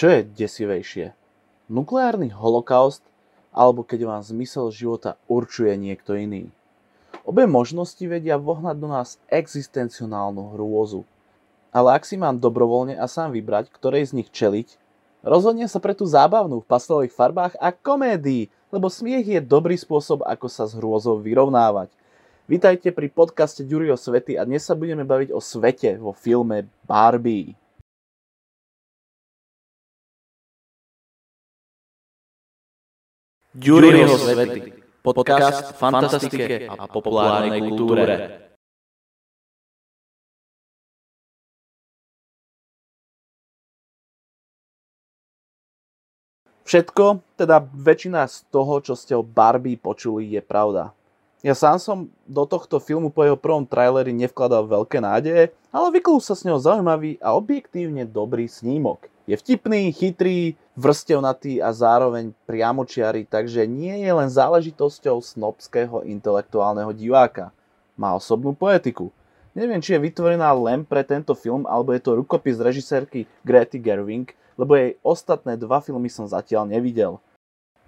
Čo je desivejšie? Nukleárny holokaust alebo keď vám zmysel života určuje niekto iný? Obe možnosti vedia vohnať do nás existencionálnu hrôzu. Ale ak si mám dobrovoľne a sám vybrať, ktorej z nich čeliť, rozhodne sa pre tú zábavnú v pastelových farbách a komédii, lebo smiech je dobrý spôsob, ako sa s hrôzou vyrovnávať. Vítajte pri podcaste Ďurio Svety a dnes sa budeme baviť o svete vo filme Barbie. Ďuriho svety. Podcast fantastike a populárnej kultúre. Všetko, teda väčšina z toho, čo ste o Barbie počuli, je pravda. Ja sám som do tohto filmu po jeho prvom traileri nevkladal veľké nádeje, ale vyklul sa s ňou zaujímavý a objektívne dobrý snímok. Je vtipný, chytrý, vrstevnatý a zároveň priamočiary, takže nie je len záležitosťou snobského intelektuálneho diváka. Má osobnú poetiku. Neviem, či je vytvorená len pre tento film, alebo je to rukopis režisérky Grety Gerwing, lebo jej ostatné dva filmy som zatiaľ nevidel.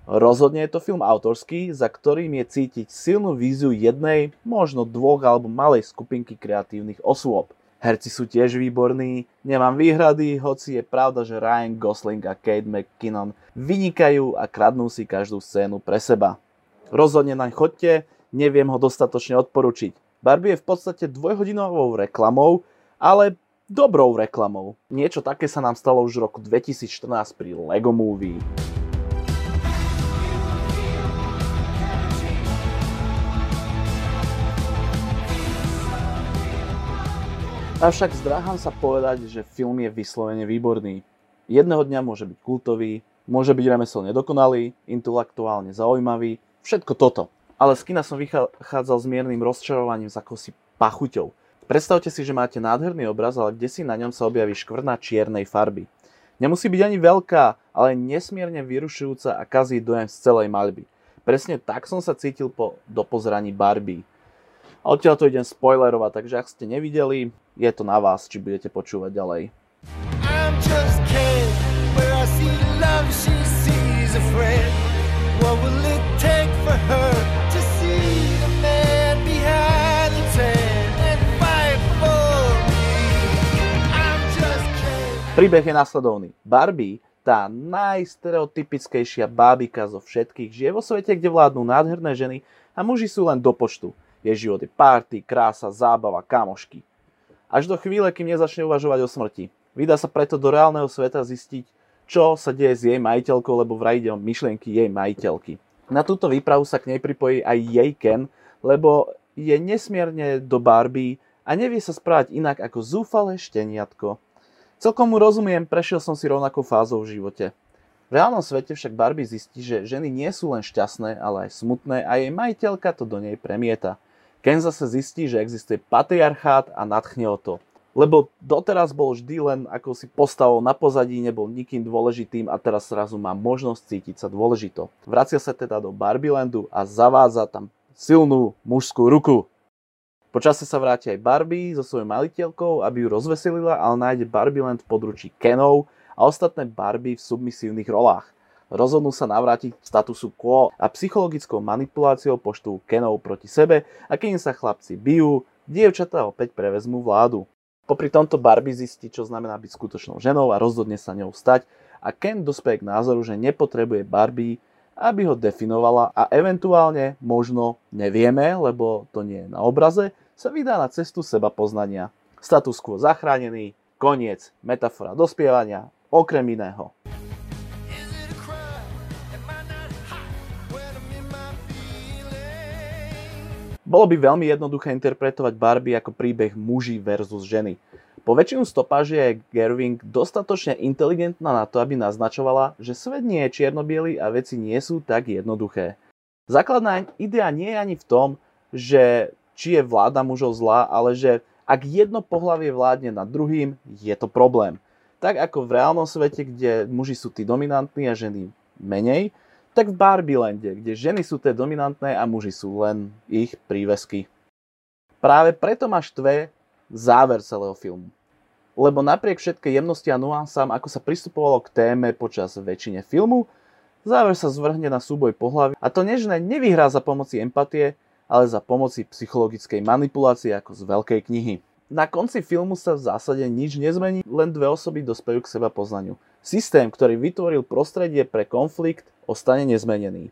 Rozhodne je to film autorský, za ktorým je cítiť silnú víziu jednej, možno dvoch alebo malej skupinky kreatívnych osôb – Herci sú tiež výborní, nemám výhrady, hoci je pravda, že Ryan Gosling a Kate McKinnon vynikajú a kradnú si každú scénu pre seba. Rozhodne naň chodte, neviem ho dostatočne odporučiť. Barbie je v podstate dvojhodinovou reklamou, ale dobrou reklamou. Niečo také sa nám stalo už v roku 2014 pri Lego Movie. Avšak zdráham sa povedať, že film je vyslovene výborný. Jedného dňa môže byť kultový, môže byť remeselne dokonalý, intelektuálne zaujímavý, všetko toto. Ale z kina som vychádzal s miernym rozčarovaním za akosi pachuťou. Predstavte si, že máte nádherný obraz, ale kde si na ňom sa objaví škvrna čiernej farby. Nemusí byť ani veľká, ale nesmierne vyrušujúca a kazí dojem z celej maľby. Presne tak som sa cítil po dopozraní Barbie. A odtiaľ to idem spoilerovať, takže ak ste nevideli, je to na vás, či budete počúvať ďalej. Príbeh je následovný. Barbie, tá najstereotypickejšia bábika zo všetkých, žije vo svete, kde vládnu nádherné ženy a muži sú len do počtu. Jej život je party, krása, zábava, kamošky. Až do chvíle, kým nezačne uvažovať o smrti. Vydá sa preto do reálneho sveta zistiť, čo sa deje s jej majiteľkou, lebo vraj ide o myšlienky jej majiteľky. Na túto výpravu sa k nej pripojí aj jej Ken, lebo je nesmierne do Barbie a nevie sa správať inak ako zúfale šteniatko. Celkom mu rozumiem, prešiel som si rovnakou fázou v živote. V reálnom svete však Barbie zistí, že ženy nie sú len šťastné, ale aj smutné a jej majiteľka to do nej premieta. Ken zase zistí, že existuje patriarchát a nadchne o to. Lebo doteraz bol vždy len ako si postavou na pozadí, nebol nikým dôležitým a teraz zrazu má možnosť cítiť sa dôležito. Vracia sa teda do Barbielandu a zavádza tam silnú mužskú ruku. Počasie sa vráti aj Barbie so svojou maliteľkou, aby ju rozveselila, ale nájde Barbieland v područí Kenov a ostatné Barbie v submisívnych rolách rozhodnú sa navrátiť k statusu quo a psychologickou manipuláciou poštu Kenov proti sebe a keď sa chlapci bijú, dievčatá opäť prevezmú vládu. Popri tomto Barbie zistí, čo znamená byť skutočnou ženou a rozhodne sa ňou stať a Ken dospeje k názoru, že nepotrebuje Barbie, aby ho definovala a eventuálne, možno, nevieme, lebo to nie je na obraze, sa vydá na cestu seba poznania. Status quo zachránený, koniec, metafora dospievania, okrem iného. Bolo by veľmi jednoduché interpretovať Barbie ako príbeh muži versus ženy. Po väčšinu stopáži je Gerwing dostatočne inteligentná na to, aby naznačovala, že svet nie je čierno a veci nie sú tak jednoduché. Základná idea nie je ani v tom, že či je vláda mužov zlá, ale že ak jedno pohlavie vládne nad druhým, je to problém. Tak ako v reálnom svete, kde muži sú tí dominantní a ženy menej, tak v Barbielande, kde ženy sú tie dominantné a muži sú len ich prívesky. Práve preto ma štve záver celého filmu. lebo napriek všetkej jemnosti a nuansám, ako sa pristupovalo k téme počas väčšine filmu, záver sa zvrhne na súboj pohľavy a to nežné nevyhrá za pomoci empatie, ale za pomoci psychologickej manipulácie ako z veľkej knihy. Na konci filmu sa v zásade nič nezmení, len dve osoby dospejú k seba poznaniu. Systém, ktorý vytvoril prostredie pre konflikt, ostane nezmenený.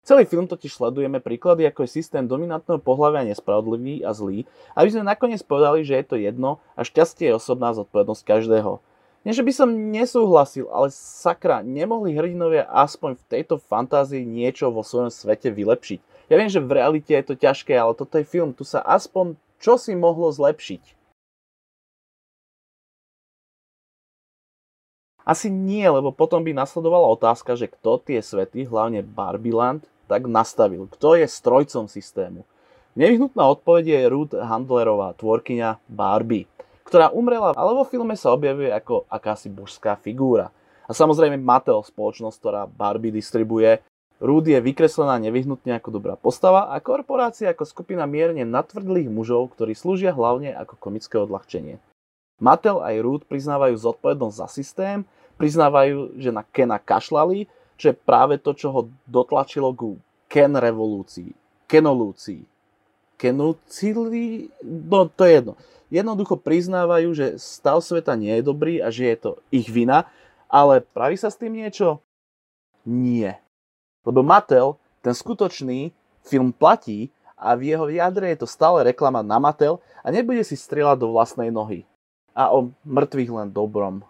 Celý film totiž sledujeme príklady, ako je systém dominantného pohľavia nespravodlivý a zlý, aby sme nakoniec povedali, že je to jedno a šťastie je osobná zodpovednosť každého. Nie, že by som nesúhlasil, ale sakra, nemohli hrdinovia aspoň v tejto fantázii niečo vo svojom svete vylepšiť. Ja viem, že v realite je to ťažké, ale toto je film, tu sa aspoň čo si mohlo zlepšiť. Asi nie, lebo potom by nasledovala otázka, že kto tie svety, hlavne Barbieland, tak nastavil. Kto je strojcom systému? Nevyhnutná odpoveď je Ruth Handlerová, tvorkyňa Barbie, ktorá umrela, ale vo filme sa objavuje ako akási božská figúra. A samozrejme Mattel, spoločnosť, ktorá Barbie distribuje. Ruth je vykreslená nevyhnutne ako dobrá postava a korporácia ako skupina mierne natvrdlých mužov, ktorí slúžia hlavne ako komické odľahčenie. Mattel aj Ruth priznávajú zodpovednosť za systém, priznávajú, že na Kena kašlali, čo je práve to, čo ho dotlačilo ku Ken revolúcii, Kenolúcii. Kenocili, no to je jedno. Jednoducho priznávajú, že stav sveta nie je dobrý a že je to ich vina, ale praví sa s tým niečo? Nie. Lebo Mattel, ten skutočný film platí a v jeho jadre je to stále reklama na Mattel a nebude si strieľať do vlastnej nohy a o mŕtvych len dobrom.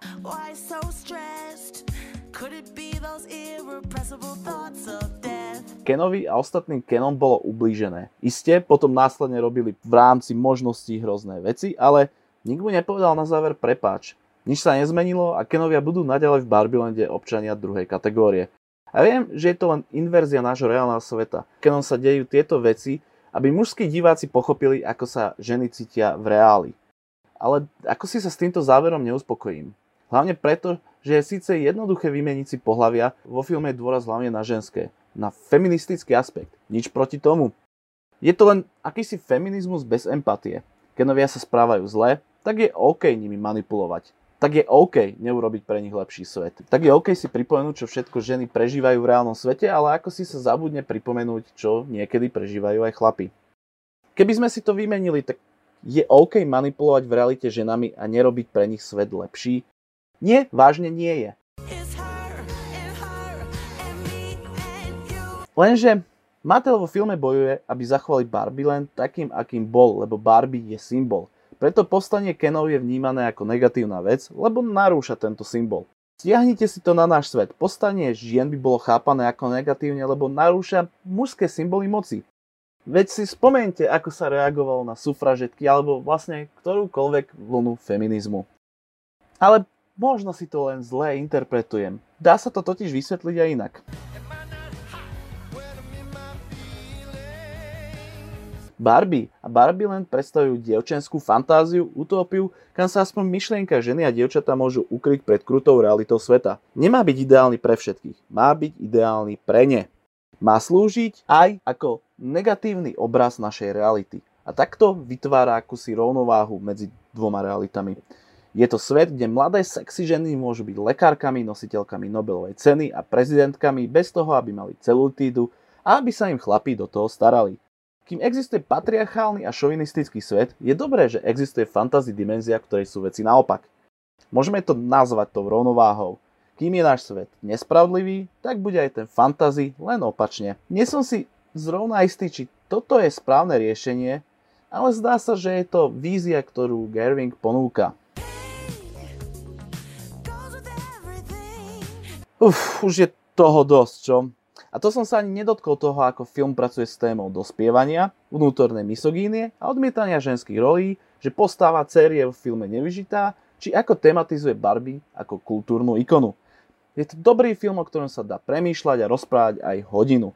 Kenovi a ostatným Kenom bolo ublížené. Isté, potom následne robili v rámci možností hrozné veci, ale nikto nepovedal na záver prepáč. Nič sa nezmenilo a Kenovia budú naďalej v Barbylande občania druhej kategórie. A viem, že je to len inverzia nášho reálneho sveta. Kenom sa dejú tieto veci, aby mužskí diváci pochopili, ako sa ženy cítia v reáli ale ako si sa s týmto záverom neuspokojím. Hlavne preto, že je síce jednoduché vymeniť si pohlavia, vo filme je dôraz hlavne na ženské, na feministický aspekt. Nič proti tomu. Je to len akýsi feminizmus bez empatie. Kenovia sa správajú zle, tak je OK nimi manipulovať. Tak je OK neurobiť pre nich lepší svet. Tak je OK si pripomenúť, čo všetko ženy prežívajú v reálnom svete, ale ako si sa zabudne pripomenúť, čo niekedy prežívajú aj chlapi. Keby sme si to vymenili, tak je OK manipulovať v realite ženami a nerobiť pre nich svet lepší? Nie, vážne nie je. Lenže Mattel vo filme bojuje, aby zachovali Barbie len takým, akým bol, lebo Barbie je symbol. Preto povstanie Kenov je vnímané ako negatívna vec, lebo narúša tento symbol. Stiahnite si to na náš svet. Postanie žien by bolo chápané ako negatívne, lebo narúša mužské symboly moci. Veď si spomente, ako sa reagovalo na sufražetky alebo vlastne ktorúkoľvek vlnu feminizmu. Ale možno si to len zle interpretujem. Dá sa to totiž vysvetliť aj inak. Barbie a Barbie len predstavujú dievčenskú fantáziu, utópiu, kam sa aspoň myšlienka ženy a dievčatá môžu ukryť pred krutou realitou sveta. Nemá byť ideálny pre všetkých, má byť ideálny pre ne má slúžiť aj ako negatívny obraz našej reality. A takto vytvára akúsi rovnováhu medzi dvoma realitami. Je to svet, kde mladé sexy ženy môžu byť lekárkami, nositeľkami Nobelovej ceny a prezidentkami bez toho, aby mali celutídu a aby sa im chlapí do toho starali. Kým existuje patriarchálny a šovinistický svet, je dobré, že existuje fantasy dimenzia, ktorej sú veci naopak. Môžeme to nazvať tou rovnováhou. Kým je náš svet nespravdlivý, tak bude aj ten fantazy len opačne. Nie som si zrovna istý, či toto je správne riešenie, ale zdá sa, že je to vízia, ktorú Gerwing ponúka. Uf, už je toho dosť, čo? A to som sa ani nedotkol toho, ako film pracuje s témou dospievania, vnútornej misogínie a odmietania ženských rolí, že postava céry je v filme nevyžitá, či ako tematizuje Barbie ako kultúrnu ikonu. Je to dobrý film, o ktorom sa dá premýšľať a rozprávať aj hodinu.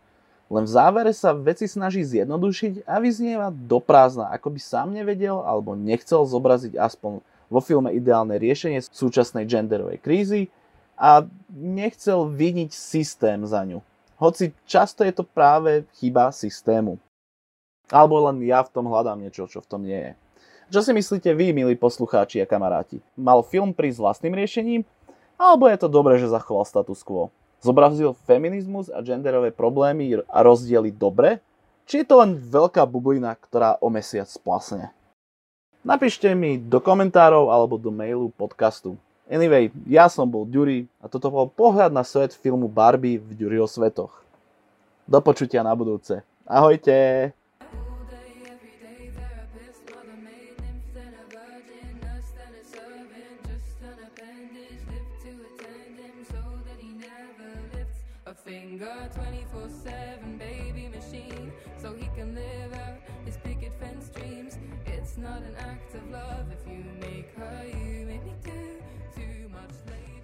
Len v závere sa veci snaží zjednodušiť a vyznieva do prázdna, ako by sám nevedel alebo nechcel zobraziť aspoň vo filme ideálne riešenie súčasnej genderovej krízy a nechcel viniť systém za ňu. Hoci často je to práve chyba systému. Alebo len ja v tom hľadám niečo, čo v tom nie je. Čo si myslíte vy, milí poslucháči a kamaráti? Mal film prísť vlastným riešením? Alebo je to dobré, že zachoval status quo? Zobrazil feminizmus a genderové problémy a rozdiely dobre? Či je to len veľká bublina, ktorá o mesiac splasne? Napíšte mi do komentárov alebo do mailu podcastu. Anyway, ja som bol Dury a toto bol pohľad na svet filmu Barbie v Duryho svetoch. Do počutia na budúce. Ahojte! Finger 24 7 baby machine. So he can live out his picket fence dreams. It's not an act of love if you make her you make me do too much later